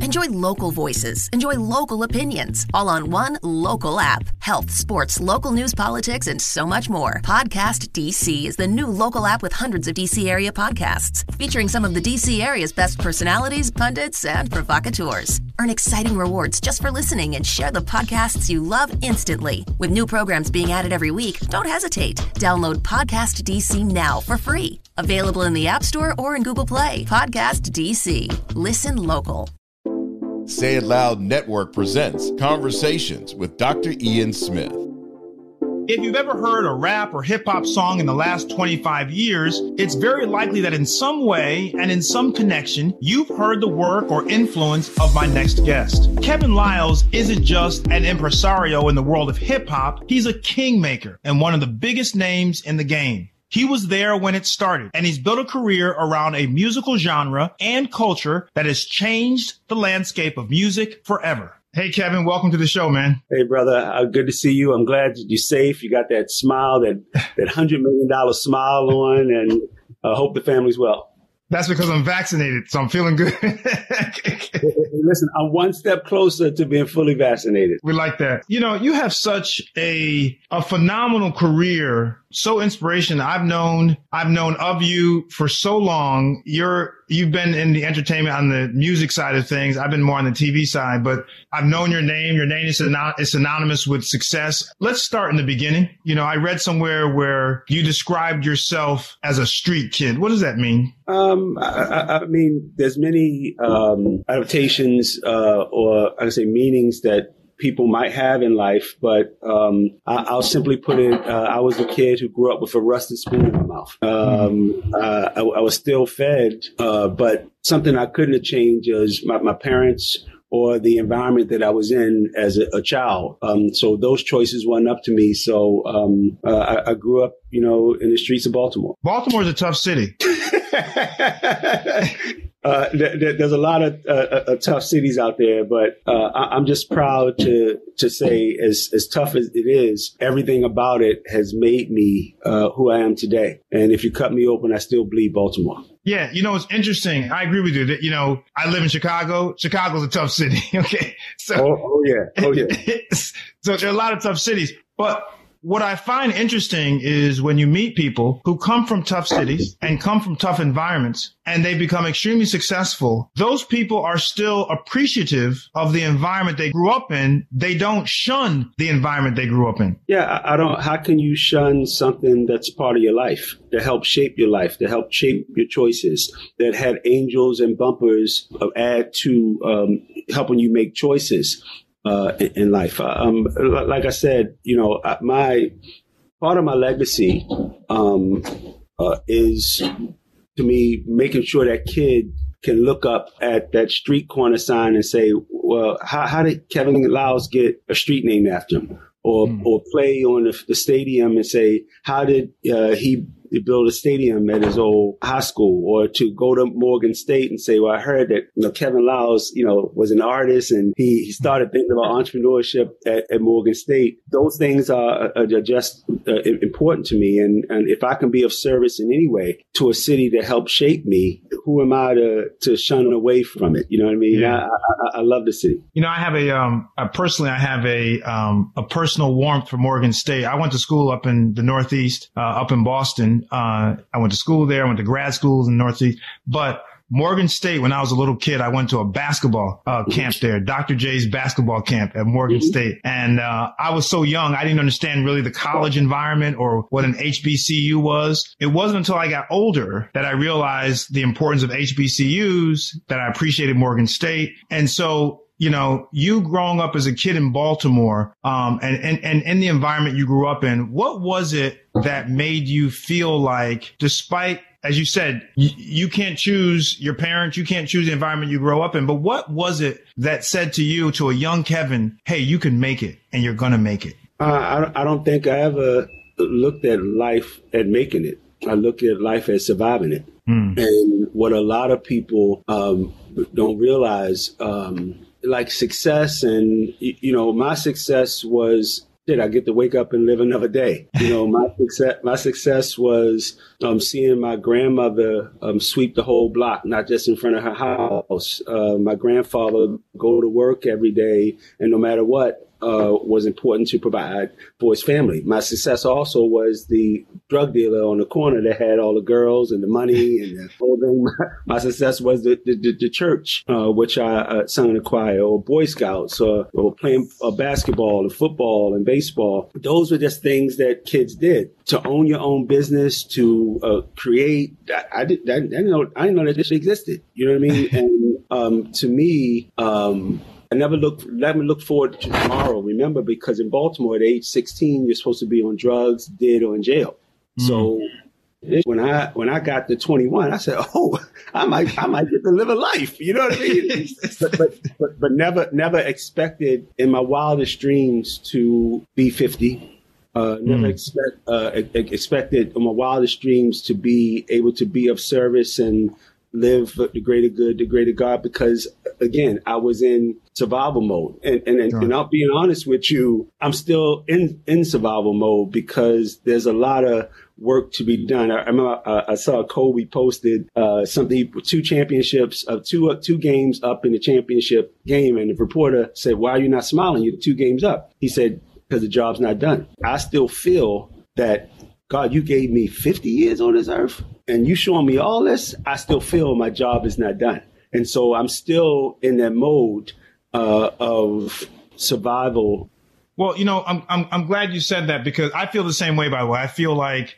Enjoy local voices. Enjoy local opinions. All on one local app. Health, sports, local news, politics, and so much more. Podcast DC is the new local app with hundreds of DC area podcasts, featuring some of the DC area's best personalities, pundits, and provocateurs. Earn exciting rewards just for listening and share the podcasts you love instantly. With new programs being added every week, don't hesitate. Download Podcast DC now for free. Available in the App Store or in Google Play. Podcast DC. Listen local. Say It Loud Network presents Conversations with Dr. Ian Smith. If you've ever heard a rap or hip hop song in the last 25 years, it's very likely that in some way and in some connection, you've heard the work or influence of my next guest. Kevin Liles isn't just an impresario in the world of hip hop, he's a kingmaker and one of the biggest names in the game. He was there when it started, and he's built a career around a musical genre and culture that has changed the landscape of music forever. Hey, Kevin, welcome to the show, man. Hey, brother. Uh, good to see you. I'm glad you're safe. You got that smile, that, that $100 million smile on, and I uh, hope the family's well. That's because I'm vaccinated, so I'm feeling good. Listen, I'm one step closer to being fully vaccinated. We like that. You know, you have such a a phenomenal career, so inspirational. I've known I've known of you for so long. You're you've been in the entertainment on the music side of things. I've been more on the TV side, but I've known your name. Your name is, is synonymous with success. Let's start in the beginning. You know, I read somewhere where you described yourself as a street kid. What does that mean? Um, I, I mean, there's many um, adaptations uh, or I would say meanings that people might have in life, but um, I, will simply put it: uh, I was a kid who grew up with a rusted spoon in my mouth. Um, uh, I, I, was still fed, uh, but something I couldn't have changed is my, my parents or the environment that I was in as a, a child. Um, so those choices weren't up to me. So um, uh, I, I, grew up, you know, in the streets of Baltimore. Baltimore is a tough city. uh, th- there's a lot of uh, uh, uh tough cities out there, but uh, I- am just proud to to say, as as tough as it is, everything about it has made me uh, who I am today. And if you cut me open, I still bleed Baltimore. Yeah, you know it's interesting. I agree with you that you know I live in Chicago. Chicago's a tough city. okay, so oh, oh yeah, oh yeah. so there are a lot of tough cities, but what I find interesting is when you meet people who come from tough cities and come from tough environments and they become extremely successful, those people are still appreciative of the environment they grew up in. They don't shun the environment they grew up in. Yeah, I don't, how can you shun something that's part of your life, that helped shape your life, that helped shape your choices, that had angels and bumpers add to um, helping you make choices? Uh, in, in, life. Um, like I said, you know, uh, my part of my legacy um, uh, is to me making sure that kid can look up at that street corner sign and say, well, how, how did Kevin Liles get a street named after him? Or, mm. or play on the, the, stadium and say, how did uh, he to build a stadium at his old high school or to go to Morgan State and say, well, I heard that, you know, Kevin Liles, you know, was an artist and he, he started thinking about entrepreneurship at, at Morgan State. Those things are, are just uh, important to me. And, and if I can be of service in any way to a city that helped shape me, who am I to, to shun away from it? You know what I mean? Yeah. I, I, I, love the city. You know, I have a, um, I personally, I have a, um, a personal warmth for Morgan State. I went to school up in the Northeast, uh, up in Boston uh, I went to school there. I went to grad schools in the Northeast, but Morgan State, when I was a little kid, I went to a basketball uh, camp there, Dr. J's basketball camp at Morgan mm-hmm. State. And uh, I was so young, I didn't understand really the college environment or what an HBCU was. It wasn't until I got older that I realized the importance of HBCUs, that I appreciated Morgan State. And so you know, you growing up as a kid in Baltimore, um, and, and, and in the environment you grew up in, what was it that made you feel like, despite as you said, you, you, can't choose your parents, you can't choose the environment you grow up in. But what was it that said to you, to a young Kevin, hey, you can make it and you're going to make it? Uh, I, I don't think I ever looked at life at making it. I looked at life as surviving it. Mm. And what a lot of people um, don't realize, um, like success, and you know, my success was did I get to wake up and live another day. You know, my success, my success was um, seeing my grandmother um, sweep the whole block, not just in front of her house. Uh, my grandfather go to work every day, and no matter what, uh, was important to provide for his family. My success also was the drug dealer on the corner that had all the girls and the money and the whole thing. My, success was the, the, the church, uh, which I uh, sung in the choir, or Boy Scouts, or, or playing uh, basketball and football and baseball. Those were just things that kids did. To own your own business, to uh, create, I, I, did, I, didn't know, I didn't know that this existed. You know what I mean? And um, to me, um, I never look never look forward to tomorrow. Remember, because in Baltimore at age 16, you're supposed to be on drugs, dead, or in jail. Mm. So when I when I got to 21, I said, "Oh, I might I might get to live a life." You know what I mean? but, but, but but never never expected in my wildest dreams to be 50. Uh, never mm. expect uh, expected in my wildest dreams to be able to be of service and live for the greater good, the greater God, because again, I was in survival mode. And, and, and, and, I'll be honest with you, I'm still in, in survival mode because there's a lot of work to be done. I, I remember uh, I saw Kobe posted uh, something, two championships, uh, two, uh, two games up in the championship game. And the reporter said, why are you not smiling? You're two games up. He said, because the job's not done. I still feel that God, you gave me 50 years on this earth and you showing me all this, I still feel my job is not done. And so I'm still in that mode uh, of survival. Well, you know, I'm, I'm, I'm glad you said that because I feel the same way, by the way. I feel like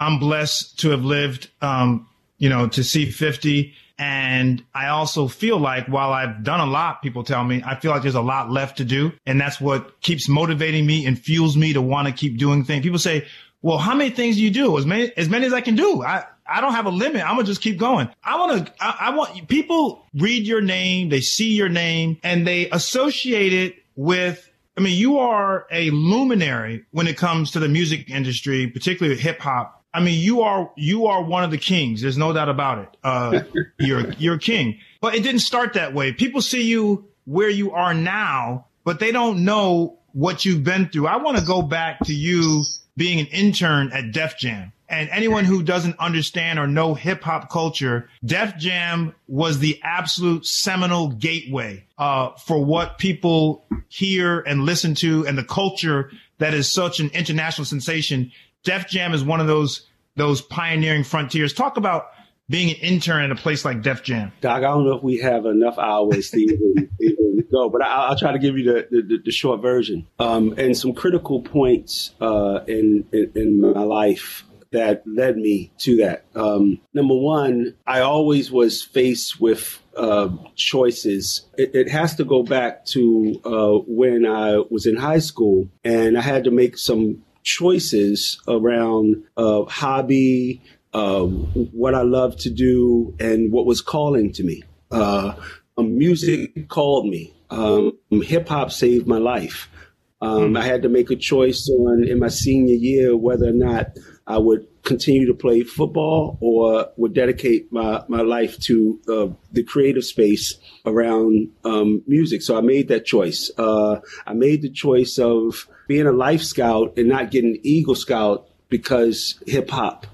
I'm blessed to have lived, um, you know, to see 50. And I also feel like while I've done a lot, people tell me, I feel like there's a lot left to do. And that's what keeps motivating me and fuels me to want to keep doing things. People say, well, how many things do you do? As many, as many as I can do. I, I don't have a limit. I'm gonna just keep going. I want to. I, I want people read your name, they see your name, and they associate it with. I mean, you are a luminary when it comes to the music industry, particularly hip hop. I mean, you are you are one of the kings. There's no doubt about it. Uh, you're you're a king. But it didn't start that way. People see you where you are now, but they don't know what you've been through. I want to go back to you being an intern at Def Jam. And anyone who doesn't understand or know hip hop culture, Def Jam was the absolute seminal gateway uh, for what people hear and listen to, and the culture that is such an international sensation. Def Jam is one of those those pioneering frontiers. Talk about being an intern at a place like Def Jam. Doc, I don't know if we have enough hours to even, even go, but I, will try to give you the, the, the short version. Um, and some critical points uh, in, in, in my life that led me to that. Um, number one, I always was faced with uh, choices. It, it, has to go back to uh, when I was in high school and I had to make some choices around uh, hobby, uh, what I love to do, and what was calling to me. Uh, music called me. Um, Hip hop saved my life. Um, I had to make a choice on in my senior year whether or not I would continue to play football or would dedicate my, my life to uh, the creative space around um, music. So I made that choice. Uh, I made the choice of being a life scout and not getting Eagle Scout because hip hop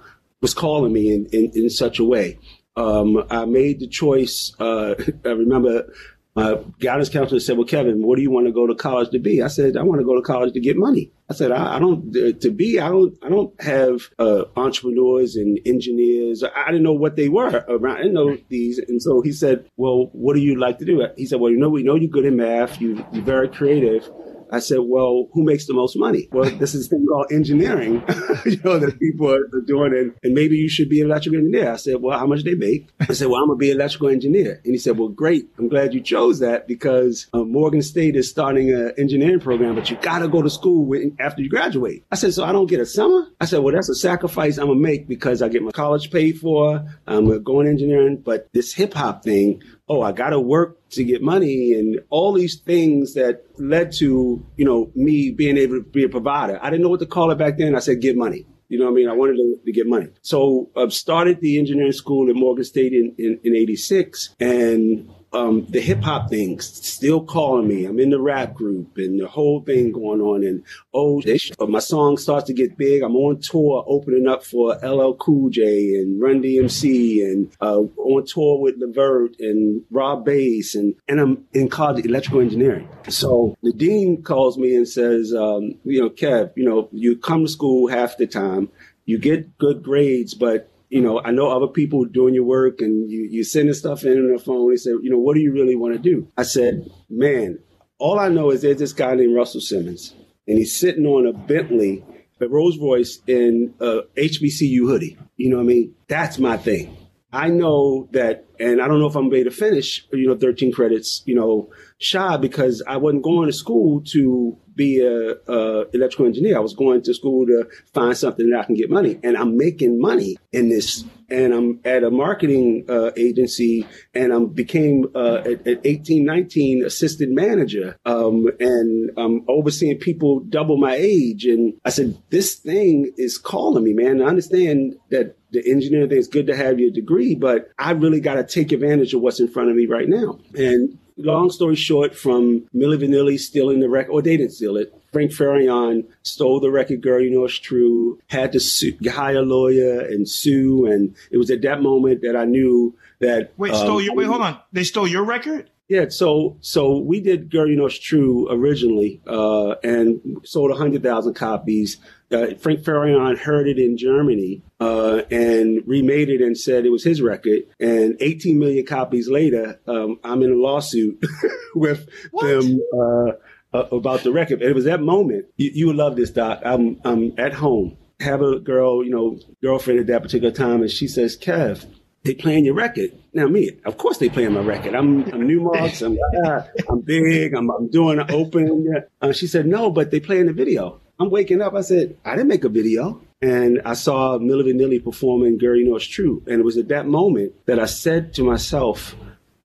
was calling me in, in, in such a way. Um, I made the choice. Uh, I remember my guidance counselor said, "Well, Kevin, what do you want to go to college to be?" I said, "I want to go to college to get money." I said, "I, I don't to be. I don't. I don't have uh, entrepreneurs and engineers. I didn't know what they were around. I didn't know these." And so he said, "Well, what do you like to do?" He said, "Well, you know, we know you're good in math. You, you're very creative." I said, well, who makes the most money? Well, this is thing called engineering, you know, that people are doing. And, and maybe you should be an electrical engineer. I said, well, how much they make? I said, well, I'm going to be an electrical engineer. And he said, well, great. I'm glad you chose that because uh, Morgan State is starting an engineering program, but you got to go to school with, after you graduate. I said, so I don't get a summer? I said, well, that's a sacrifice I'm going to make because I get my college paid for. I'm going to go in engineering, but this hip hop thing, oh, I got to work to get money and all these things that led to, you know, me being able to be a provider. I didn't know what to call it back then. I said, get money. You know what I mean? I wanted to, to get money. So I uh, started the engineering school at Morgan State in, in, in 86 and um, the hip hop thing still calling me. I'm in the rap group and the whole thing going on. And oh, my song starts to get big. I'm on tour opening up for LL Cool J and Run DMC and uh, on tour with Levert and Rob Base. And, and I'm in college electrical engineering. So the dean calls me and says, um, you know, Kev, you know, you come to school half the time. You get good grades, but you know, I know other people doing your work and you, you sending stuff in on the phone. They said, you know, what do you really want to do? I said, man, all I know is there's this guy named Russell Simmons and he's sitting on a Bentley, a Rolls Royce in a HBCU hoodie. You know what I mean? That's my thing. I know that, and I don't know if I'm able to finish, you know, 13 credits, you know, shy because I wasn't going to school to be a, a, electrical engineer. I was going to school to find something that I can get money, and I'm making money in this. And I'm at a marketing uh, agency, and I became uh, at, at 18, 19 assistant manager, um, and I'm overseeing people double my age. And I said, this thing is calling me, man. I understand that the engineering thing is good to have your degree, but I really got to take advantage of what's in front of me right now. And long story short, from Milli Vanilli stealing the record, or they didn't steal it. Frank Farian stole the record, Girl, You Know It's True, had to sue, hire a lawyer and sue. And it was at that moment that I knew that. Wait, um, stole your, wait, hold on. They stole your record? Yeah, so so we did "Girl, You Know It's True" originally, uh, and sold hundred thousand copies. Uh, Frank Farian heard it in Germany uh, and remade it and said it was his record. And 18 million copies later, um, I'm in a lawsuit with what? them uh, uh, about the record. And it was that moment. You, you would love this, Doc. I'm I'm at home, have a girl, you know, girlfriend at that particular time, and she says, "Kev." they playing your record. Now me, of course they play playing my record. I'm I'm Numarx. I'm uh, I'm big. I'm I'm doing an open. Uh, she said no, but they playing the video. I'm waking up. I said I didn't make a video, and I saw Milli Vanilli performing "Girl, You Know It's True," and it was at that moment that I said to myself.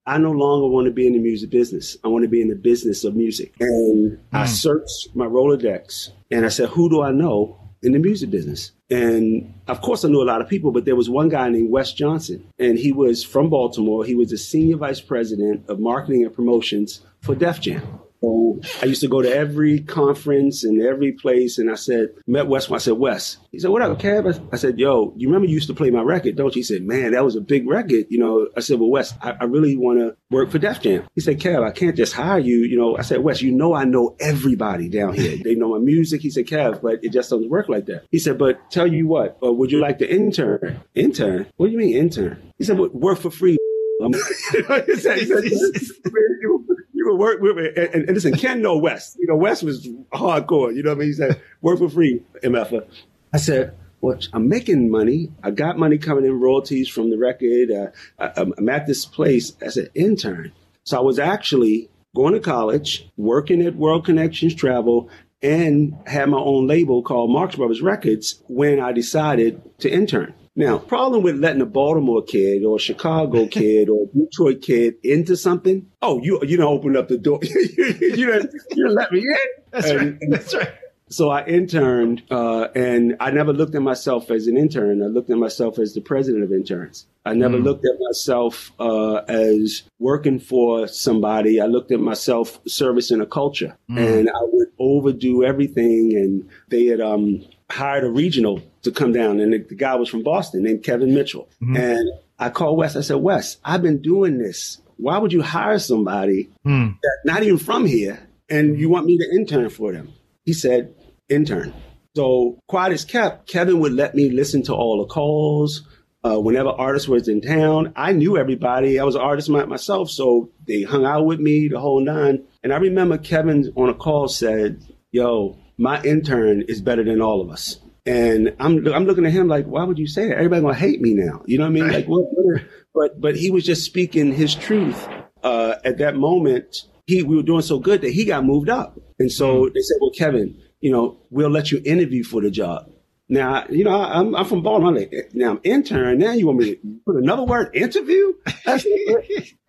I no longer want to be in the music business. I want to be in the business of music. And mm. I hmm. searched my Rolodex and I said, who do I know in the music business? And of course, I knew a lot of people, but there was one guy named Wes Johnson, and he was from Baltimore. He was the senior vice president of marketing and promotions for Def Jam. So I used to go to every conference and every place, and I said, met Wes. I said, Wes. He said, what up, Kev? I said, yo, you remember you used to play my record, don't you? He said, man, that was a big record. You know, I said, well, Wes, I, I really want to work for Def Jam. He said, Kev, I can't just hire you. You know, I said, Wes, you know, I know everybody down here. They know my music. He said, Kev, but it just doesn't work like that. He said, but tell you what, uh, would you like to intern? Intern? What do you mean intern? He said, well, work for free. he said, he said, And, and, listen, Ken know Wes. You know, Wes was hardcore. You know what I mean? He said, work for free, MF. I said, well, I'm making money. I got money coming in royalties from the record. Uh, I, I'm at this place as an intern. So I was actually going to college, working at World Connections Travel, and had my own label called Marx Brothers Records when I decided to intern. Now, problem with letting a Baltimore kid or a Chicago kid or Detroit kid into something, oh, you you don't open up the door. you, you, don't, you don't let me in. That's and, right. That's right. So I interned, uh, and I never looked at myself as an intern. I looked at myself as the president of interns. I never mm. looked at myself uh, as working for somebody. I looked at myself servicing a culture, mm. and I would overdo everything. And they had um, hired a regional to come down, and the, the guy was from Boston named Kevin Mitchell. Mm-hmm. And I called Wes. I said, Wes, I've been doing this. Why would you hire somebody mm. that's not even from here, and you want me to intern for them? He said, intern. So quiet as kept, Kevin would let me listen to all the calls. Uh, whenever artists was in town, I knew everybody. I was an artist myself, so they hung out with me the whole nine. And I remember Kevin on a call said, "Yo, my intern is better than all of us." And I'm I'm looking at him like, why would you say that? Everybody gonna hate me now. You know what I mean? Like, what, what but but he was just speaking his truth. Uh, at that moment, he we were doing so good that he got moved up. And so mm. they said, well, Kevin, you know, we'll let you interview for the job. Now, you know, I'm, I'm from Baltimore. I'm like, now I'm intern. Now you want me to put another word, interview?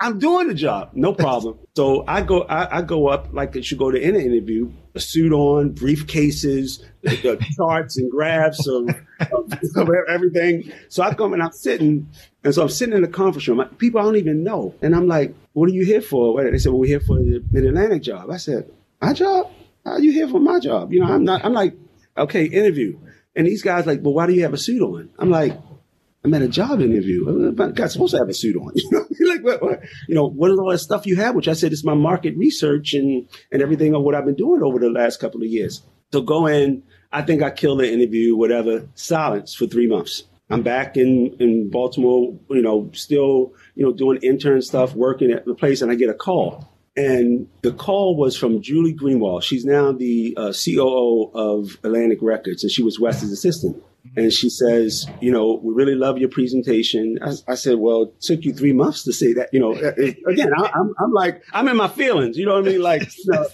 I'm doing the job. No problem. So I go, I, I go up like it should go to any interview, a suit on, briefcases, the charts and graphs of, of, of, everything. So I come and I'm sitting, and so I'm sitting in the conference room. People I don't even know. And I'm like, what are you here for? They said, well, we're here for the Mid-Atlantic job. I said, my job? Are you here for my job? You know, I'm not, I'm like, okay, interview. And these guys like, well, why do you have a suit on? I'm like, I'm at a job interview. I'm not supposed to have a suit on. You know, like, what, what, you know, what is all that stuff you have? Which I said is my market research and and everything of what I've been doing over the last couple of years. So go in. I think I killed the interview. Whatever. Silence for three months. I'm back in in Baltimore. You know, still you know doing intern stuff, working at the place, and I get a call and the call was from Julie Greenwald. She's now the uh, COO of Atlantic Records, and she was Wes's assistant. And she says, you know, we really love your presentation. I, I said, well, it took you three months to say that. You know, again, I, am I'm, I'm like, I'm in my feelings. You know what I mean? Like, you know,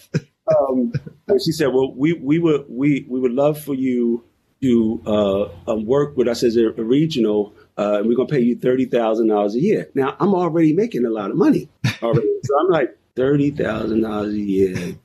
um, and she said, well, we we would we we would love for you to uh, um, work with us as a, a regional uh, and we're going to pay you $30,000 a year. Now, I'm already making a lot of money already. so I'm like, thirty thousand dollars a year.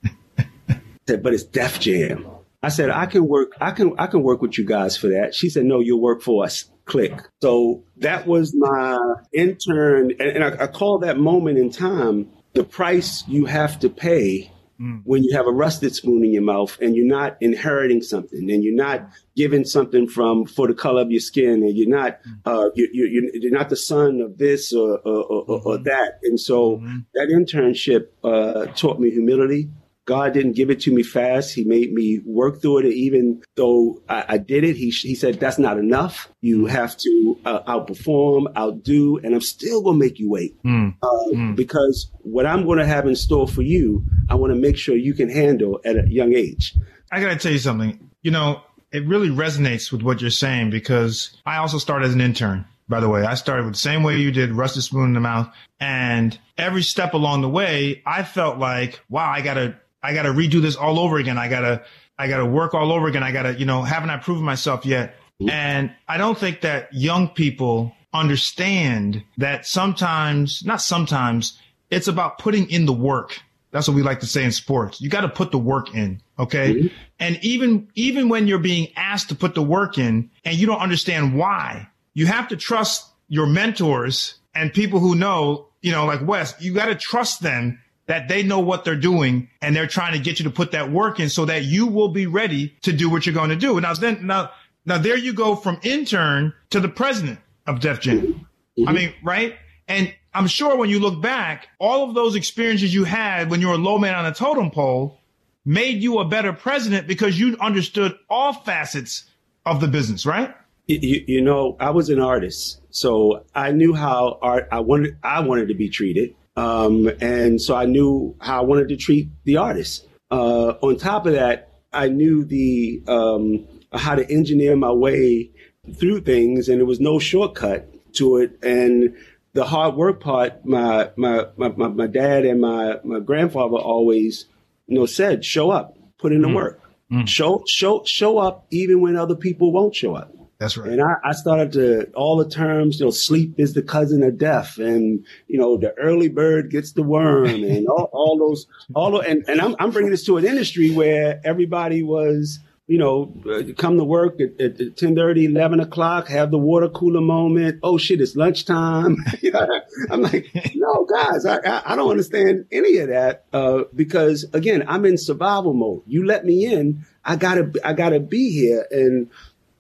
said, but it's Def Jam. I said, I can work, I can, I can work with you guys for that. She said, no, you'll work for us. Click. So that was my intern. And, and I, I call that moment in time the price you have to pay mm. when you have a rusted spoon in your mouth and you're not inheriting something and you're not given something from for the color of your skin and you're not mm. uh, you, you, you're not the son of this or, or, or, mm-hmm. or that and so mm-hmm. that internship uh, taught me humility God didn't give it to me fast. He made me work through it. Even though I, I, did it, he, he said, that's not enough. You have to uh, outperform, outdo, and I'm still going to make you wait. Mm. Uh, mm. Because what I'm going to have in store for you, I want to make sure you can handle at a young age. I got to tell you something. You know, it really resonates with what you're saying because I also started as an intern by the way. I started with the same way you did, rusted spoon in the mouth. And every step along the way, I felt like, wow, I got to I got to redo this all over again. I got to, I got to work all over again. I got to, you know, haven't I proven myself yet? And I don't think that young people understand that sometimes, not sometimes, it's about putting in the work. That's what we like to say in sports. You got to put the work in. Okay. Mm-hmm. And even, even when you're being asked to put the work in and you don't understand why, you have to trust your mentors and people who know, you know, like Wes, you got to trust them that they know what they're doing and they're trying to get you to put that work in so that you will be ready to do what you're going to do. And now, then, now, now there you go from intern to the president of Def Jam. Mm-hmm. I mean, right? And I'm sure when you look back, all of those experiences you had when you were a low man on a totem pole made you a better president because you understood all facets of the business, right? You, you know, I was an artist, so I knew how art I wanted I wanted to be treated. Um, and so I knew how I wanted to treat the artist. Uh, on top of that, I knew the um, how to engineer my way through things, and there was no shortcut to it. And the hard work part, my my my, my dad and my my grandfather always, you know, said, "Show up, put in the mm. work, mm. show show show up, even when other people won't show up." That's right. And I, I, started to all the terms, you know, sleep is the cousin of death, and you know, the early bird gets the worm, and all, all those, all those, and, and I'm, I'm bringing this to an industry where everybody was, you know, uh, come to work at, at 10 30, 11 o'clock, have the water cooler moment. Oh shit, it's lunchtime. I'm like, no, guys, I, I, I, don't understand any of that. Uh, because again, I'm in survival mode. You let me in. I gotta, I gotta be here. And,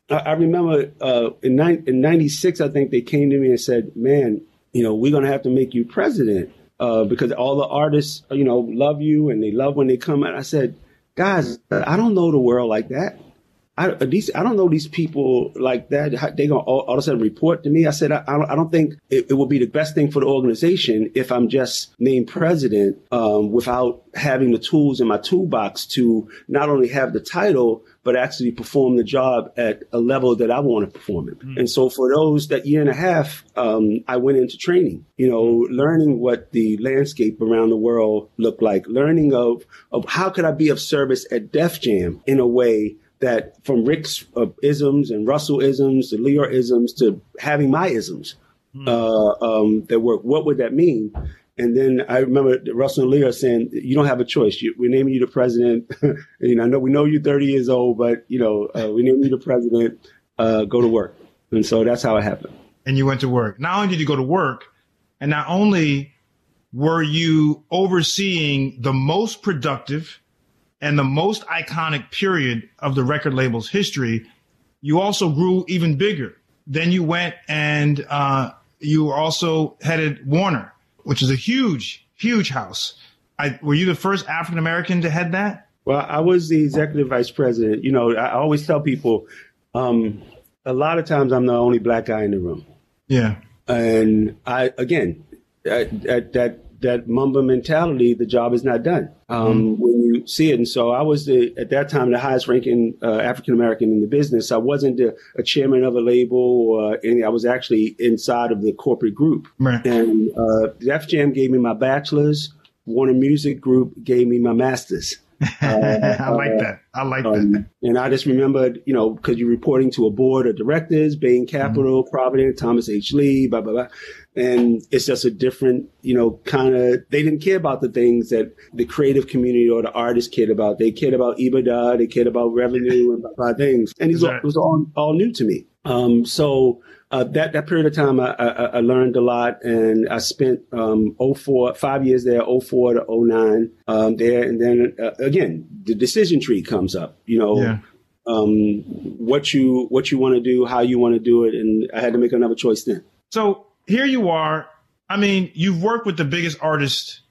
I, remember uh, in, in 96, I think they came to me and said, man, you know, we're going to have to make you president uh, because all the artists, you know, love you and they love when they come out. I said, guys, I don't know the world like that. I, these, I don't know these people like that. They're gonna all, all of a sudden report to me. I said, I, I don't think it, it would be the best thing for the organization if I'm just named president um, without having the tools in my toolbox to not only have the title, but actually perform the job at a level that I want to perform it. Mm. And so for those that year and a half, um, I went into training, you know, learning what the landscape around the world looked like, learning of, of how could I be of service at Def Jam in a way that from Rick's uh, isms and Russell isms to Lyor isms to having my isms mm. uh, um, that work, what would that mean? And then I remember Russell and Lyor saying, "You don't have a choice. You, we're naming you the president. you know, I know we know you're 30 years old, but you know, uh, we name you the president. Uh, go to work." And so that's how it happened. And you went to work. Not only did you go to work, and not only were you overseeing the most productive and the most iconic period of the record label's history, you also grew even bigger. Then you went and uh, you also headed Warner which is a huge, huge house. I, were you the first African American to head that? Well, I was the executive vice president. You know, I always tell people, um, a lot of times I'm the only black guy in the room. Yeah. And I, again, at that that Mamba mentality, the job is not done um, mm-hmm. when you see it. And so I was the, at that time the highest ranking uh, African American in the business. I wasn't a, a, chairman of a label or anything. I was actually inside of the corporate group. Right. And uh, Def Jam gave me my bachelor's. Warner Music Group gave me my master's. Uh, I like that. I like um, that. And I just remembered, you know, because you're reporting to a board of directors, Bain Capital, mm-hmm. Provident, Thomas H. Lee, blah, blah, blah. And it's just a different, you know, kind of, they didn't care about the things that the creative community or the artists cared about. They cared about EBITDA, they cared about revenue and blah, blah, things. And it was all, all new to me. Um, so, uh, that that period of time, I, I, I, learned a lot, and I spent um, 04, five years there, 04 to 09 um, there, and then uh, again, the decision tree comes up. You know, yeah. um, what you what you want to do, how you want to do it, and I had to make another choice then. So here you are. I mean, you've worked with the biggest artists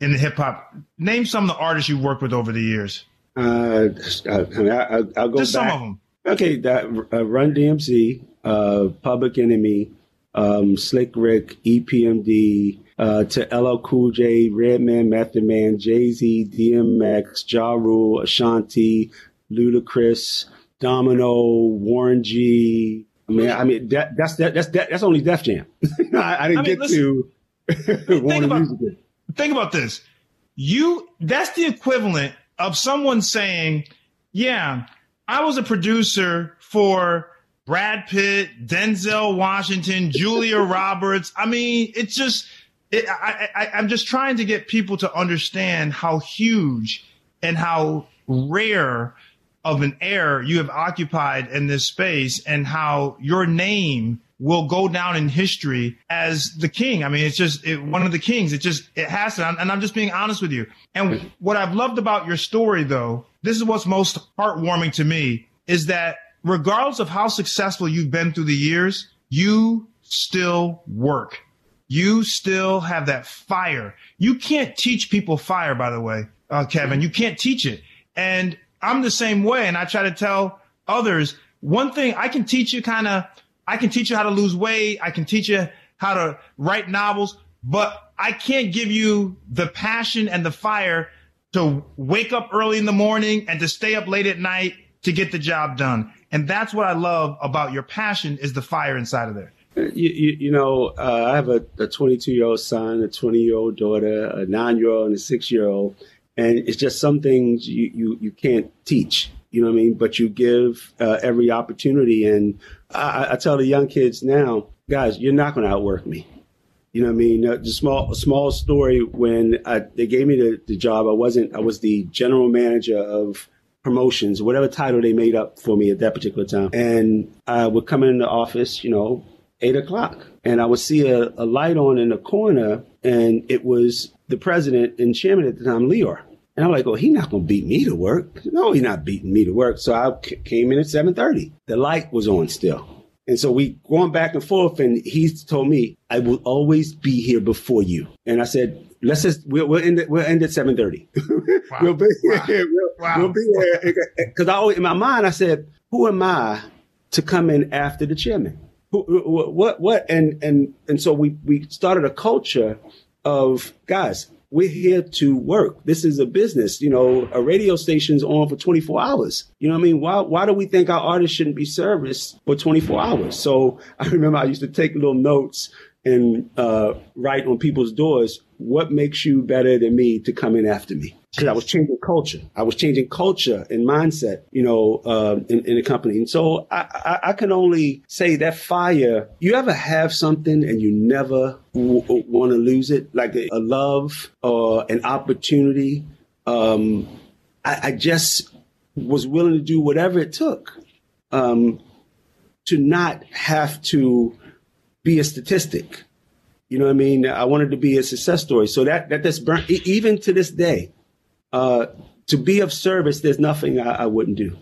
in the hip hop. Name some of the artists you've worked with over the years. Uh, I, mean, I, will go Just back. some of them. Okay, that uh, Run DMC, uh, Public Enemy, um, Slick Rick, EPMD, uh, to LL Cool J, Redman, Method Man, Jay Z, DMX, Ja Rule, Ashanti, Ludacris, Domino, Warren G. I mean, I mean that, that's that, that's that, that's only Def Jam. I, I, didn't I mean, get listen, to Warner about, Music. Think about this. You that's the equivalent of someone saying, "Yeah, I was a producer for." Brad Pitt, Denzel Washington, Julia Roberts. I mean, it's just, it, I, I, I'm just trying to get people to understand how huge and how rare of an air you have occupied in this space and how your name will go down in history as the king. I mean, it's just it, one of the kings. It just, it has to. And I'm just being honest with you. And what I've loved about your story, though, this is what's most heartwarming to me is that regardless of how successful you've been through the years, you still work. You still have that fire. You can't teach people fire, by the way, uh, Kevin. You can't teach it. And I'm the same way. And I try to tell others one thing I can teach you kind of, I can teach you how to lose weight. I can teach you how to write novels, but I can't give you the passion and the fire to wake up early in the morning and to stay up late at night to get the job done. And that's what I love about your passion is the fire inside of there. You, you, you know, uh, I have a 22 year old son, a 20 year old daughter, a nine year old, and a six year old. And it's just some things you, you, you can't teach, you know what I mean? But you give uh, every opportunity. And I, I, tell the young kids now, guys, you're not going to outwork me. You know what I mean? Uh, the small small story when I, they gave me the, the job, I wasn't, I was the general manager of promotions, whatever title they made up for me at that particular time. And I would come in the office, you know, eight o'clock, and I would see a, a light on in the corner, and it was the president and chairman at the time, Lyor. And I'm like, oh, he's not to beat me to work. No, he's not beating me to work. So I c- came in at 7.30. The light was on still. And so we going back and forth, and he's told me, I will always be here before you. And I said, let's just, we'll, we'll end it, we'll end at 730. Wow. we'll be wow. here. We'll, wow. we'll be here. Cause I always, in my mind, I said, who am I to come in after the chairman? Who, what, what? And, and, and so we, we started a culture of guys, we're here to work. This is a business. You know, a radio station's on for 24 hours. You know what I mean? Why, why do we think our artists shouldn't be serviced for 24 hours? So I remember I used to take little notes and uh, write on people's doors, what makes you better than me to come in after me? Because I was changing culture. I was changing culture and mindset, you know, uh, in, in the company. And so I, I, I, can only say that fire, you ever have something and you never w- want to lose it, like a, a love or an opportunity. Um, I, I, just was willing to do whatever it took um, to not have to be a statistic. You know what I mean? I wanted to be a success story. So that, that that's burnt, even to this day, uh, to be of service, there's nothing I, I, wouldn't do.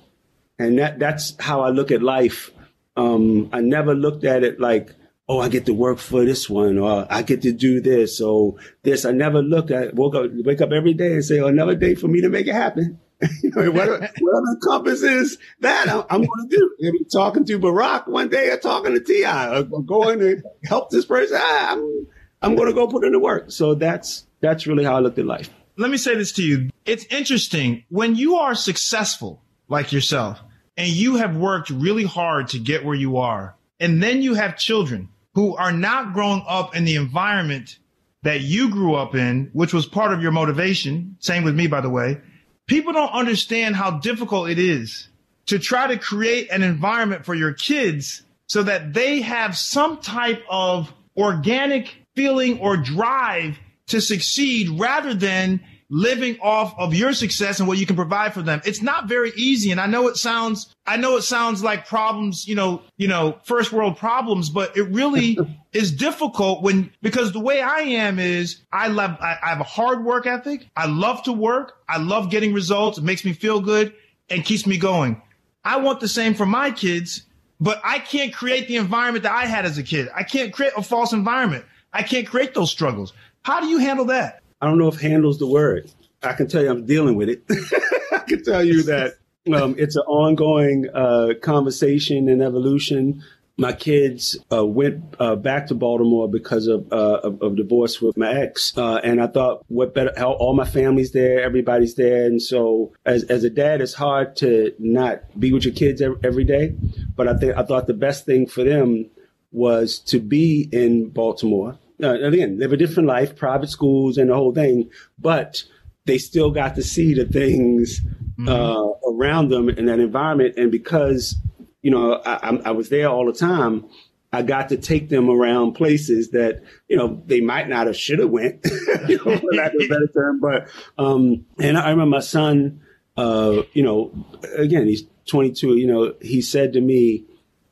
And that, that's how I look at life. Um, I never looked at it like, oh, I get to work for this one, or I get to do this, or this. I never look at, woke up, wake up every day and say, oh, another day for me to make it happen. you know, whatever, whatever encompasses that, I'm, I'm going to do. Maybe talking to Barack one day or talking to T.I. or going to help this person. Ah, I'm, I'm going to go put in the work. So that's, that's really how I looked at life. Let me say this to you. It's interesting when you are successful like yourself and you have worked really hard to get where you are. And then you have children who are not growing up in the environment that you grew up in, which was part of your motivation. Same with me, by the way people don't understand how difficult it is to try to create an environment for your kids so that they have some type of organic feeling or drive to succeed rather than living off of your success and what you can provide for them. It's not very easy. And I know it sounds, I know it sounds like problems, you know, you know, first world problems, but it really is difficult when, because the way I am is I love, I, I have a hard work ethic. I love to work. I love getting results. It makes me feel good and keeps me going. I want the same for my kids, but I can't create the environment that I had as a kid. I can't create a false environment. I can't create those struggles. How do you handle that? I don't know if handles the word. I can tell you I'm dealing with it. I can tell you that um, it's an ongoing uh, conversation and evolution. My kids uh, went uh, back to Baltimore because of, uh, of, of divorce with my ex, uh, and I thought, what better? How all my family's there, everybody's there, and so as as a dad, it's hard to not be with your kids every day. But I think I thought the best thing for them was to be in Baltimore uh, again, live a different life, private schools and the whole thing, but they still got to see the things mm-hmm. uh, around them in that environment. And because, you know, I, I, was there all the time, I got to take them around places that, you know, they might not have should have went, you know, for lack of a better term. But, um, and I remember my son, uh, you know, again, he's 22, you know, he said to me,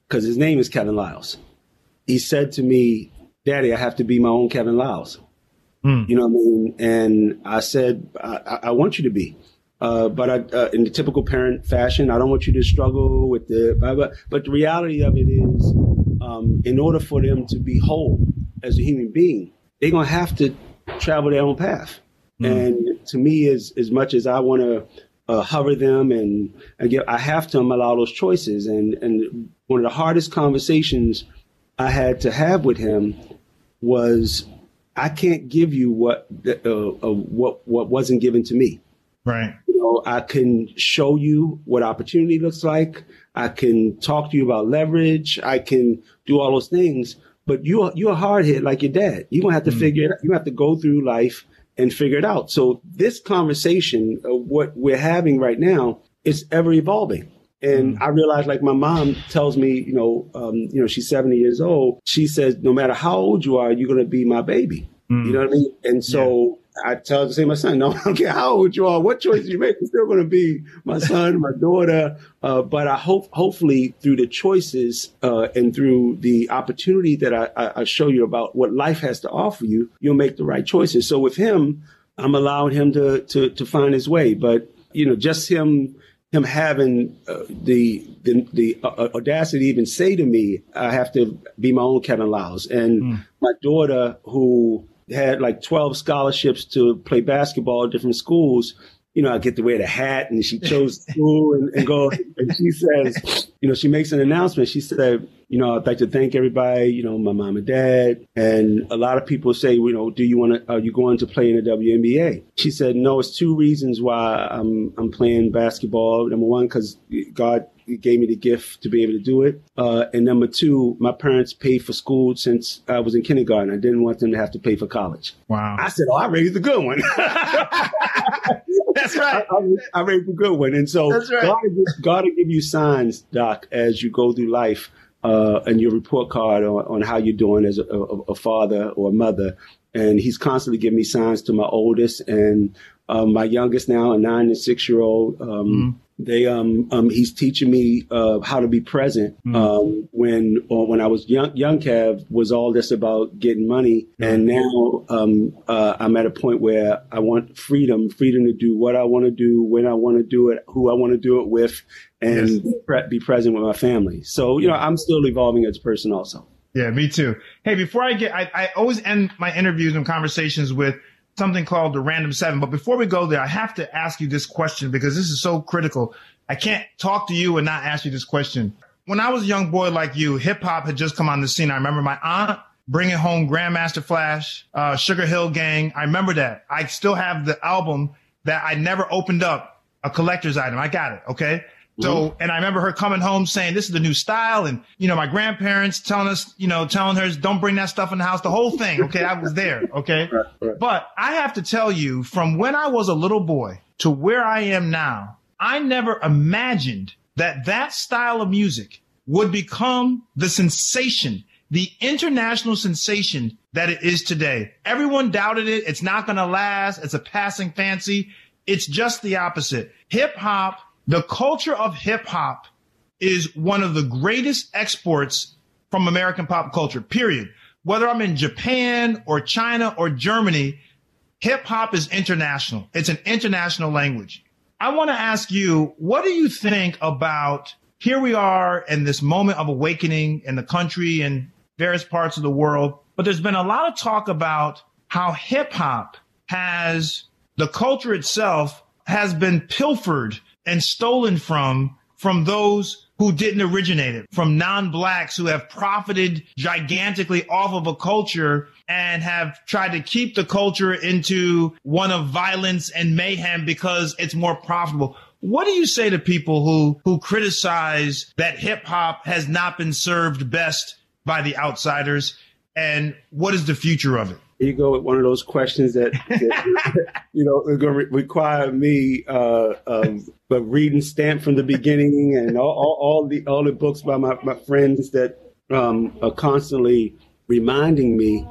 because his name is Kevin Liles, he said to me, Daddy, I have to be my own Kevin Liles. Mm. You know what I mean? And I said, I, I want you to be. Uh, but I, uh, in the typical parent fashion, I don't want you to struggle with the, blah, blah. but the reality of it is, um, in order for them to be whole as a human being, they're going to have to travel their own path. Mm. And to me, as, as much as I want to uh, hover them and, get, I have to allow those choices. And, and one of the hardest conversations I had to have with him was I can't give you what uh, uh, what what wasn't given to me. Right. Know, I can show you what opportunity looks like. I can talk to you about leverage. I can do all those things. But you are you're a hard hit like your dad. You're gonna have to mm figure it. out. You have to go through life and figure it out. So this conversation, of what we're having right now, is ever evolving. And mm. I realized, like my mom tells me, you know, um, you know, she's 70 years old. She says, no matter how old you are, you're going to be my baby. Mm. You know what I mean? And so. I tell the same my son, no, I don't care how old you are, what choices you make, you're still going to be my son, my daughter. Uh, but I hope, hopefully, through the choices uh, and through the opportunity that I, I, I show you about what life has to offer you, you'll make the right choices. So with him, I'm allowing him to to to find his way. But you know, just him him having uh, the the, the uh, audacity to even say to me, I have to be my own Kevin Liles. And mm. my daughter, who had like 12 scholarships to play basketball at different schools, you know, I get to wear the hat and she chose school and, and go. And she says, you know, she makes an announcement. She said, you know, I'd like to thank everybody, you know, my mom and dad. And a lot of people say, you know, do you want to, are you going to play in the WNBA? She said, no, it's two reasons why I'm, I'm playing basketball. Number one, because God gave me the gift to be able to do it. Uh, and number two, my parents paid for school since I was in kindergarten. I didn't want them to have to pay for college. Wow. I said, oh, I raised a good one. That's right. I, I, I, raised a good one. And so right. God, God will give you signs, Doc, as you go through life uh, and your report card on, on how you're doing as a, a, a, father or a mother. And he's constantly giving me signs to my oldest and um, my youngest now, a nine and six year old. Um, mm. They um, um he's teaching me uh, how to be present. Mm. Um, when uh, when I was young, young Kev was all this about getting money, and now um, uh, I'm at a point where I want freedom, freedom to do what I want to do, when I want to do it, who I want to do it with, and yes. pre- be present with my family. So you know, I'm still evolving as a person, also. Yeah, me too. Hey, before I get, I, I always end my interviews and conversations with something called the random seven. But before we go there, I have to ask you this question because this is so critical. I can't talk to you and not ask you this question. When I was a young boy like you, hip hop had just come on the scene. I remember my aunt bringing home Grandmaster Flash, uh, Sugar Hill Gang. I remember that. I still have the album that I never opened up, a collector's item. I got it. Okay. So, mm-hmm. and I remember her coming home saying, this is the new style. And, you know, my grandparents telling us, you know, telling her, don't bring that stuff in the house, the whole thing. Okay. I was there. Okay. Right, right. But I have to tell you from when I was a little boy to where I am now, I never imagined that that style of music would become the sensation, the international sensation that it is today. Everyone doubted it. It's not going to last. It's a passing fancy. It's just the opposite. Hip hop the culture of hip hop is one of the greatest exports from American pop culture, period. Whether I'm in Japan or China or Germany, hip hop is international. It's an international language. I want to ask you, what do you think about here we are in this moment of awakening in the country and various parts of the world, but there's been a lot of talk about how hip hop has the culture itself has been pilfered and stolen from from those who didn't originate it, from non-blacks who have profited gigantically off of a culture and have tried to keep the culture into one of violence and mayhem because it's more profitable. What do you say to people who who criticize that hip hop has not been served best by the outsiders and what is the future of it? You go with one of those questions that, that you know is going to re- require me uh, um, but reading Stamped from the Beginning and all, all, all, the all the books by my, my friends that um, are constantly reminding me.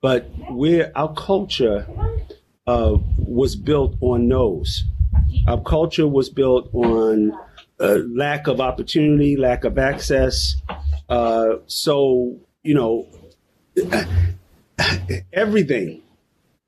But where our culture uh, was built on those, our culture was built on uh, lack of opportunity, lack of access. Uh, so you know everything.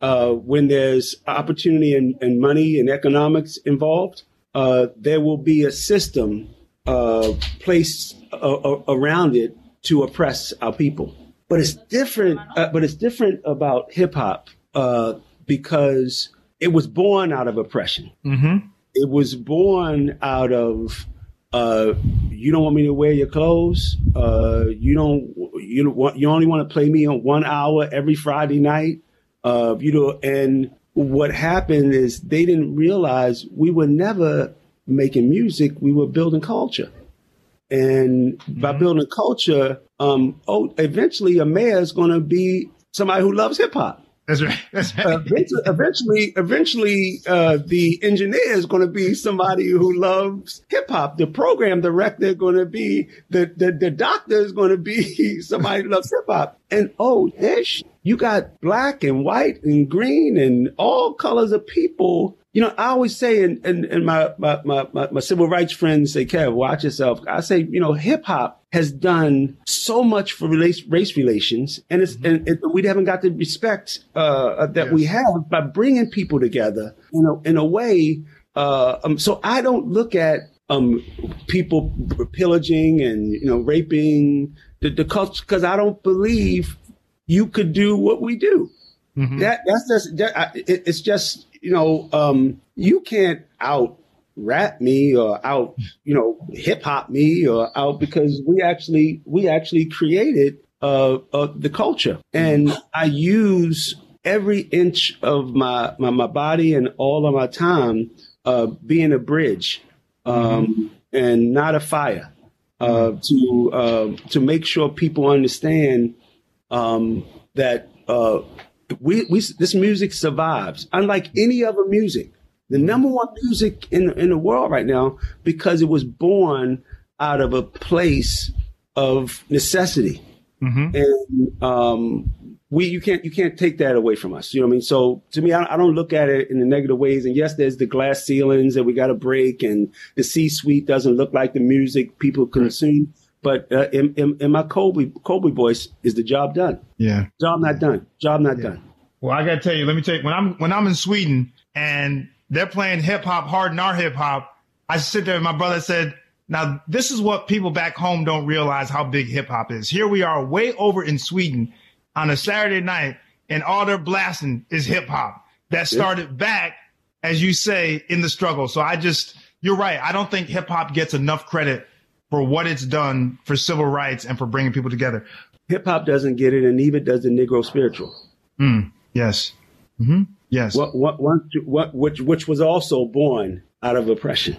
Uh, when there's opportunity and, and, money and economics involved, uh, there will be a system uh, placed around it to oppress our people. But it's different. Uh, but it's different about hip hop uh, because it was born out of oppression. Mm-hmm. It was born out of uh, you don't want me to wear your clothes. Uh, you don't. You don't want. You only want to play me on one hour every Friday night. Uh, you know. And what happened is they didn't realize we were never making music. We were building culture. And mm-hmm. by building culture, um, oh, eventually a mayor is going to be somebody who loves hip hop. That's right. That's right. Eventually, eventually, uh, the engineer is going to be somebody who loves hip hop. The program director is going to be the, the, the doctor is going to be somebody who loves hip hop. And oh, ish, you got black and white and green and all colors of people you know, I always say, and, and, and my, my, my, my, civil rights friends say, Kev, watch yourself. I say, you know, hip hop has done so much for race, race relations, and it's mm-hmm. and, and, we haven't got the respect uh, that yes. we have by bringing people together in a, in a way. Uh, um, so I don't look at um, people pillaging and you know raping the, the culture because I don't believe you could do what we do. Mm-hmm. That that's just that, it, it's just you know um, you can't out rap me or out you know hip hop me or out because we actually we actually created uh, uh, the culture and I use every inch of my, my, my body and all of my time uh, being a bridge um, mm-hmm. and not a fire uh, mm-hmm. to uh, to make sure people understand um, that uh, we, we this music survives unlike any other music. The number one music in in the world right now because it was born out of a place of necessity. Mm-hmm. And um, we you can't you can't take that away from us. You know what I mean? So to me, I, I don't look at it in the negative ways. And yes, there's the glass ceilings that we got to break, and the C suite doesn't look like the music people consume. But uh, in, in, in, my Kobe Kobe voice, is the job done? Yeah, job not done. Job not yeah. done. Well, I got to tell you, let me tell you, when I'm when I'm in Sweden and they're playing hip hop hard in our hip hop, I sit there and my brother said. Now, this is what people back home don't realize how big hip hop is. Here we are way over in Sweden on a Saturday night and all they're blasting is hip hop that started yeah. back, as you say, in the struggle. So I just, you're right. I don't think hip hop gets enough credit for what it's done for civil rights and for bringing people together. Hip hop doesn't get it, and neither does the Negro spiritual. Mm, yes. Mm-hmm. Yes. What, what, what, what, which, which was also born out of oppression.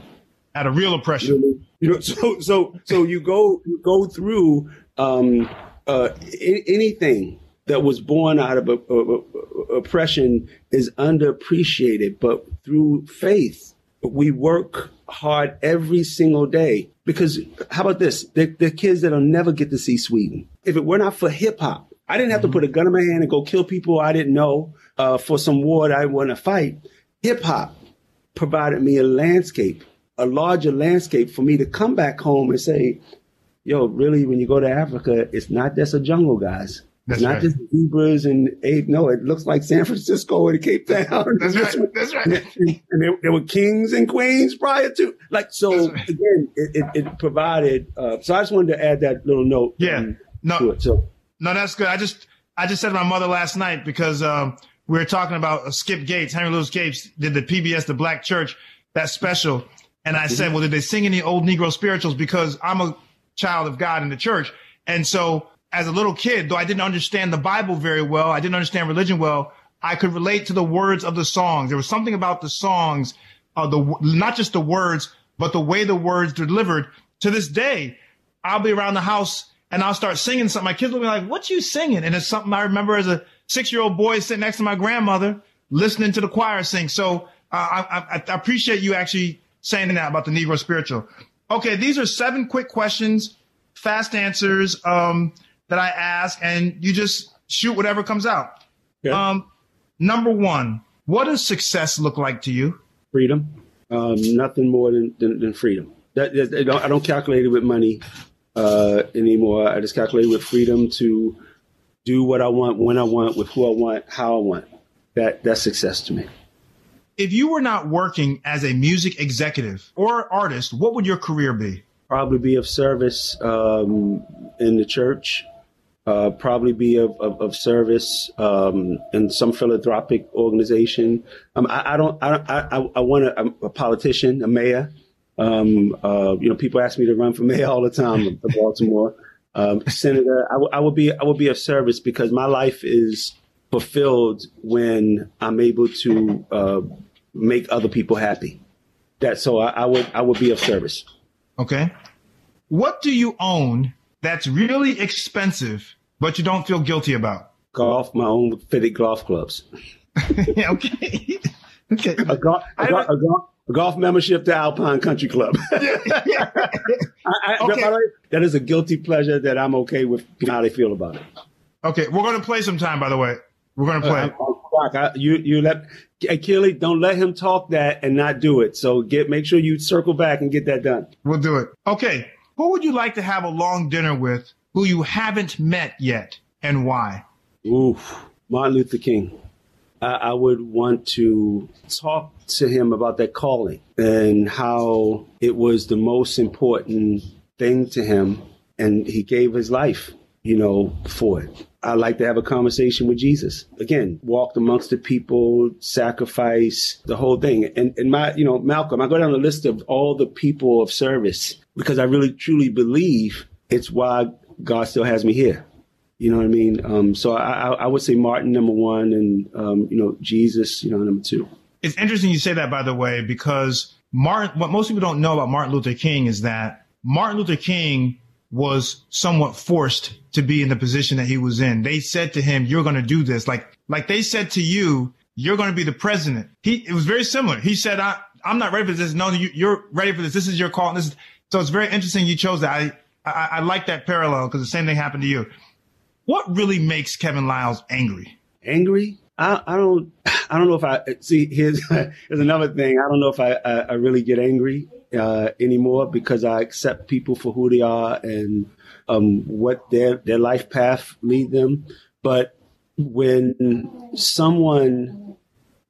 Out of real oppression. You know, so, so, so you go, you go through, um, uh, anything that was born out of a, a, a, oppression is underappreciated. But through faith, we work hard every single day. Because how about this? The, the kids that'll never get to see Sweden. If it were not for hip hop, I didn't have to put a gun in my hand and go kill people I didn't know uh, for some war that I want to fight. Hip hop provided me a landscape, a larger landscape for me to come back home and say, yo, really, when you go to Africa, it's not just a jungle, guys. That's not right. just zebras and ape. No, it looks like San Francisco and Cape Town. That's right. That's right. And, there, there, were kings and queens prior to, like, so right. again, it, it, it provided. Uh, so I just wanted to add that little note. Yeah. Um, no. It, so no, that's good. I just I just said to my mother last night because um, we were talking about uh, Skip Gates, Henry Louis Gates did the PBS, the Black Church, that special, and I said, well, did they sing any old Negro spirituals? Because I'm a child of God in the church, and so as a little kid, though I didn't understand the Bible very well, I didn't understand religion well, I could relate to the words of the songs. There was something about the songs, uh, the not just the words, but the way the words delivered. To this day, I'll be around the house and I'll start singing something. My kids will be like, "What you singing?" And it's something I remember as a six-year-old boy sitting next to my grandmother, listening to the choir sing. So uh, I, I, I appreciate you actually saying that about the Negro spiritual. Okay, these are seven quick questions, fast answers. Um, that I ask, and you just shoot whatever comes out. Yeah. Um, number one, what does success look like to you? Freedom. Um, nothing more than, than, than freedom. That, that, I, don't, I, don't, calculate it with money uh, anymore. I just calculate it with freedom to do what I want, when I want, with who I want, how I want. That that's success to me. If you were not working as a music executive or artist, what would your career be? Probably be of service um, in the church, uh, probably be of, of, of service um, in some philanthropic organization. Um, I, I, don't. I I, I want a, a, politician, a mayor. Um, uh, you know, people ask me to run for mayor all the time of Baltimore. Um, senator, I, w- I would be I would be of service because my life is fulfilled when I'm able to uh, make other people happy. That so I, I would I would be of service. Okay. What do you own that's really expensive, but you don't feel guilty about? Golf, my own fitted golf clubs. yeah, okay. okay. A, go- a, go- a, go- a, golf membership to Alpine Country Club. yeah, yeah. I, I, okay. That is a guilty pleasure that I'm okay with how they feel about it. Okay, we're going to play sometime, by the way. We're going to play. Uh, you you let Achille, don't let him talk that and not do it. So get make sure you circle back and get that done. We'll do it. Okay. Who would you like to have a long dinner with who you haven't met yet and why? Oof, Martin Luther King. I, I would want to talk to him about that calling and how it was the most important thing to him, and he gave his life, you know, for it. I like to have a conversation with Jesus. Again, walked amongst the people, sacrifice, the whole thing. And, and my, you know, Malcolm, I go down the list of all the people of service because I really truly believe it's why God still has me here. You know what I mean? Um, so I, I, would say Martin number one, and um, you know Jesus, you know number two. It's interesting you say that, by the way, because Martin. What most people don't know about Martin Luther King is that Martin Luther King was somewhat forced to be in the position that he was in. They said to him, "You're going to do this," like like they said to you, "You're going to be the president." He it was very similar. He said, "I I'm not ready for this." No, you, are ready for this. This is your call. This is, so it's very interesting you chose that. I I, I like that parallel because the same thing happened to you. What really makes Kevin Liles angry? Angry? I, I don't. I don't know if I see. Here's, here's another thing. I don't know if I, I, I really get angry uh, anymore because I accept people for who they are and um, what their their life path lead them. But when someone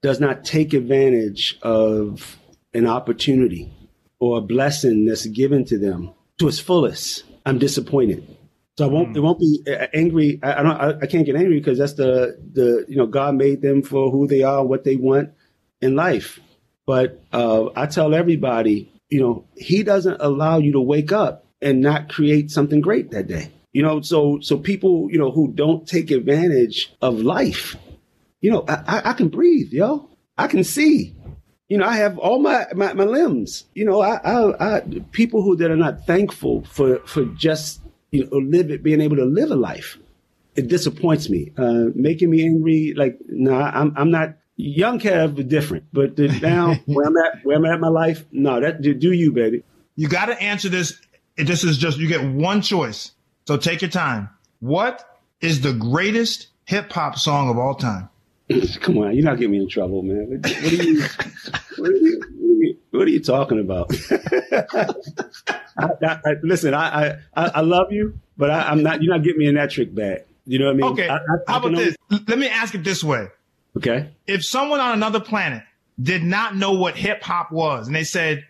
does not take advantage of an opportunity or a blessing that's given to them to its fullest, I'm disappointed. So I won't. Mm. It won't be uh, angry. I, I don't. I, I, can't get angry because that's the the you know God made them for who they are, what they want in life. But uh, I tell everybody, you know, He doesn't allow you to wake up and not create something great that day. You know, so so people, you know, who don't take advantage of life, you know, I, I can breathe, yo. I can see. You know, I have all my, my, my limbs. You know, I, I, I people who that are not thankful for for just you know, live it, being able to live a life. It disappoints me, uh, making me angry. Like, no, nah, I'm, I'm not. Young Kev different, but now where I'm at, where I'm at my life, no, that do, do you, baby. You got to answer this. This is just you get one choice, so take your time. What is the greatest hip hop song of all time? Come on, you're not getting me in trouble, man. What, what are you? What are you, what are you talking about? I, I, listen, I, I, I love you, but I, am not. You're not getting me in that trick bag. You know what I mean? Okay. How about this? Let me ask it this way. Okay. If someone on another planet did not know what hip hop was, and they said,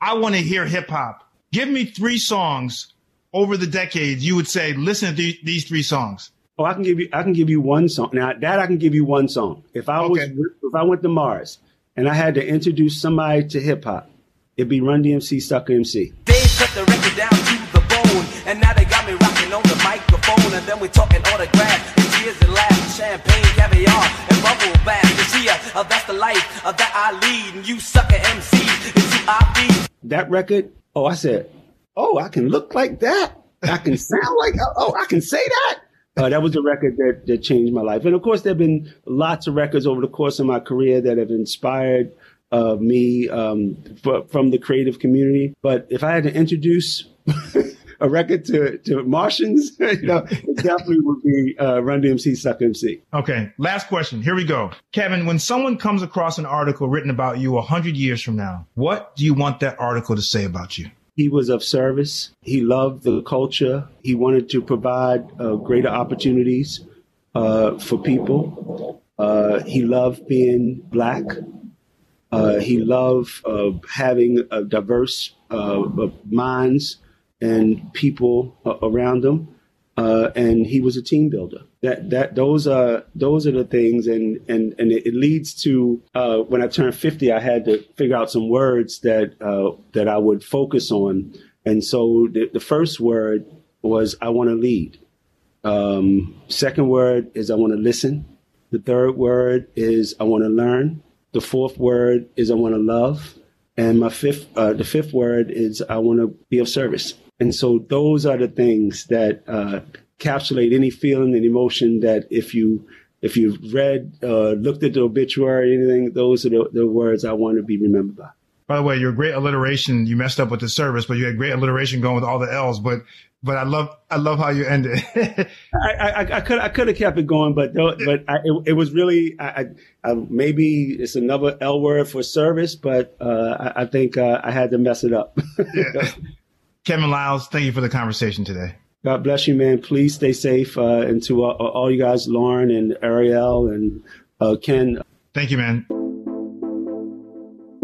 "I want to hear hip hop," give me three songs over the decades. You would say, "Listen to these, these three songs." Oh, I can give you. I can give you one song. Now that I can give you one song. If I was, if I went to Mars and I had to introduce somebody to hip hop, it'd be Run DMC, Sucker MC. They cut the record down to the bone, and now they got me rocking on the microphone, and then we're talking autographs, and tears and laughs, champagne, caviar, and bubble bath. You see, uh, that's the life uh, that I lead, and you sucker MCs is who I be. That record, oh, I said, oh, I can look like that. I can sound like, oh, I can say that. Uh, that was a record that, that changed my life. And of course, there have been lots of records over the course of my career that have inspired uh, me um, f- from the creative community. But if I had to introduce a record to, to Martians, you know, it definitely would be uh, Run DMC Suck MC. Okay, last question. Here we go. Kevin, when someone comes across an article written about you 100 years from now, what do you want that article to say about you? He was of service. He loved the culture. He wanted to provide uh, greater opportunities uh, for people. Uh, he loved being black. Uh, he loved uh, having a diverse uh, minds and people around him, and he was a team builder. That that those are those are the things, and and and it leads to when I turned fifty, I had to figure out some words that that I would focus on, and so the, the first word was I want to lead. Um, second word is I want to listen. The third word is I want to learn. The fourth word is I want to love. And my fifth, uh, the fifth word is I want to be of service. And so those are the things that uh, encapsulate any feeling and emotion that if you if you've read, uh, looked at the obituary, anything, those are the, the words I want to be remembered by. By the way, your great alliteration, you messed up with the service, but you had great alliteration going with all the L's. But but I love I love how you ended. I, I, I could I could have kept it going, but but I, it, it, was really I, I, maybe it's another L word for service, but uh, I, think uh, I had to mess it up. yeah. Kevin Liles, thank you for the conversation today. God bless you, man. Please stay safe, uh, and to all you guys, Lauren and Ariel and Uh, Ken. Thank you, man.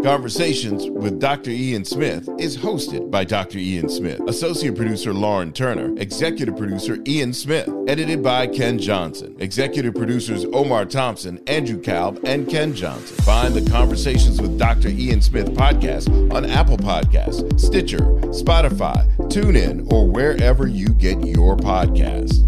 Conversations with Dr. Ian Smith is hosted by Dr. Ian Smith, associate producer Lauren Turner, executive producer Ian Smith, edited by Ken Johnson, executive producers Omar Thompson, Andrew Kalb, and Ken Johnson. Find the Conversations with Dr. Ian Smith podcast on Apple Podcasts, Stitcher, Spotify, TuneIn, or wherever you get your podcasts.